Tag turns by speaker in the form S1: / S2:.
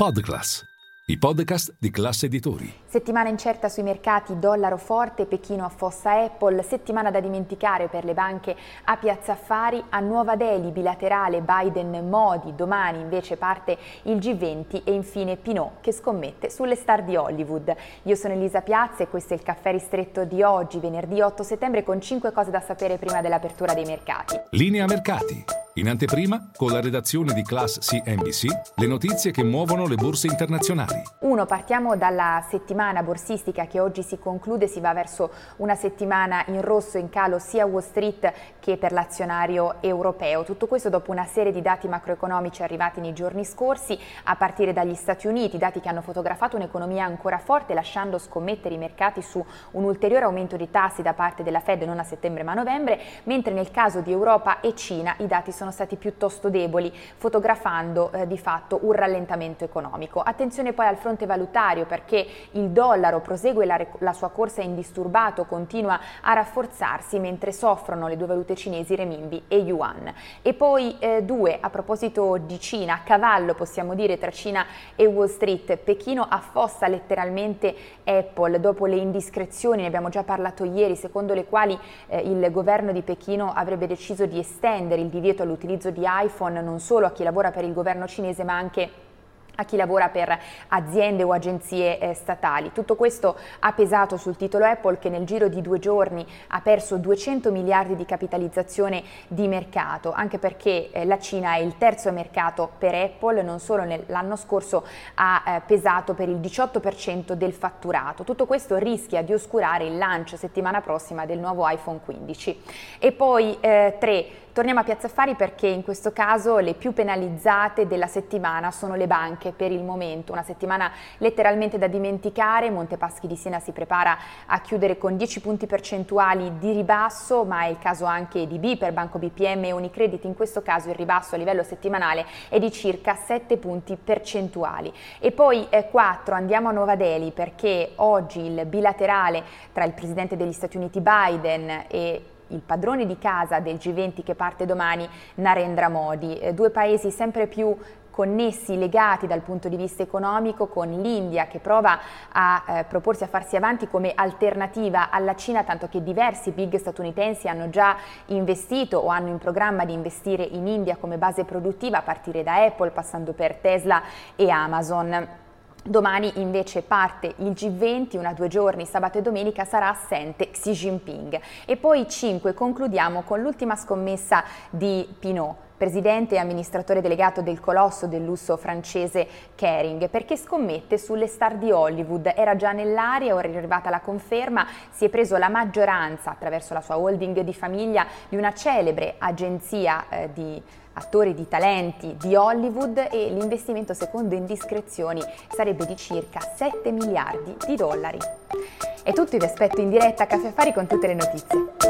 S1: Podclass, i podcast di classe editori.
S2: Settimana incerta sui mercati, dollaro forte, Pechino affossa Apple, settimana da dimenticare per le banche a Piazza Affari, a Nuova Delhi bilaterale Biden-Modi, domani invece parte il G20 e infine Pinot che scommette sulle star di Hollywood. Io sono Elisa Piazza e questo è il caffè ristretto di oggi, venerdì 8 settembre con 5 cose da sapere prima dell'apertura dei mercati.
S1: Linea mercati. In anteprima, con la redazione di Class CNBC, le notizie che muovono le borse internazionali.
S2: Uno, partiamo dalla settimana borsistica che oggi si conclude, si va verso una settimana in rosso in calo sia Wall Street che per l'azionario europeo. Tutto questo dopo una serie di dati macroeconomici arrivati nei giorni scorsi, a partire dagli Stati Uniti, dati che hanno fotografato un'economia ancora forte, lasciando scommettere i mercati su un ulteriore aumento di tassi da parte della Fed non a settembre ma a novembre, mentre nel caso di Europa e Cina i dati sono stati piuttosto deboli, fotografando eh, di fatto un rallentamento economico. Attenzione poi al fronte valutario perché il dollaro prosegue la, la sua corsa indisturbato, continua a rafforzarsi mentre soffrono le due valute cinesi renminbi e yuan. E poi eh, due, a proposito di Cina, a cavallo possiamo dire tra Cina e Wall Street, Pechino affossa letteralmente Apple dopo le indiscrezioni, ne abbiamo già parlato ieri, secondo le quali eh, il governo di Pechino avrebbe deciso di estendere il divieto all'utilizzo di iPhone non solo a chi lavora per il governo cinese ma anche a chi lavora per aziende o agenzie eh, statali. Tutto questo ha pesato sul titolo Apple che nel giro di due giorni ha perso 200 miliardi di capitalizzazione di mercato, anche perché eh, la Cina è il terzo mercato per Apple, non solo l'anno scorso ha eh, pesato per il 18% del fatturato. Tutto questo rischia di oscurare il lancio settimana prossima del nuovo iPhone 15. E poi eh, tre Torniamo a Piazza Affari perché in questo caso le più penalizzate della settimana sono le banche per il momento, una settimana letteralmente da dimenticare, Montepaschi di Siena si prepara a chiudere con 10 punti percentuali di ribasso, ma è il caso anche di Biper, Banco BPM e Unicredit, in questo caso il ribasso a livello settimanale è di circa 7 punti percentuali. E poi eh, 4 andiamo a Nuova Delhi perché oggi il bilaterale tra il Presidente degli Stati Uniti Biden e il padrone di casa del G20 che parte domani, Narendra Modi. Eh, due paesi sempre più connessi, legati dal punto di vista economico con l'India che prova a eh, proporsi a farsi avanti come alternativa alla Cina, tanto che diversi big statunitensi hanno già investito o hanno in programma di investire in India come base produttiva a partire da Apple, passando per Tesla e Amazon. Domani invece parte il G20, una due giorni, sabato e domenica, sarà assente Xi Jinping. E poi 5 concludiamo con l'ultima scommessa di Pinot presidente e amministratore delegato del colosso del lusso francese Kering, perché scommette sulle star di Hollywood. Era già nell'aria, ora è arrivata la conferma, si è preso la maggioranza attraverso la sua holding di famiglia di una celebre agenzia eh, di attori di talenti di Hollywood e l'investimento secondo indiscrezioni sarebbe di circa 7 miliardi di dollari. È tutto, vi aspetto in diretta a Caffè Affari con tutte le notizie.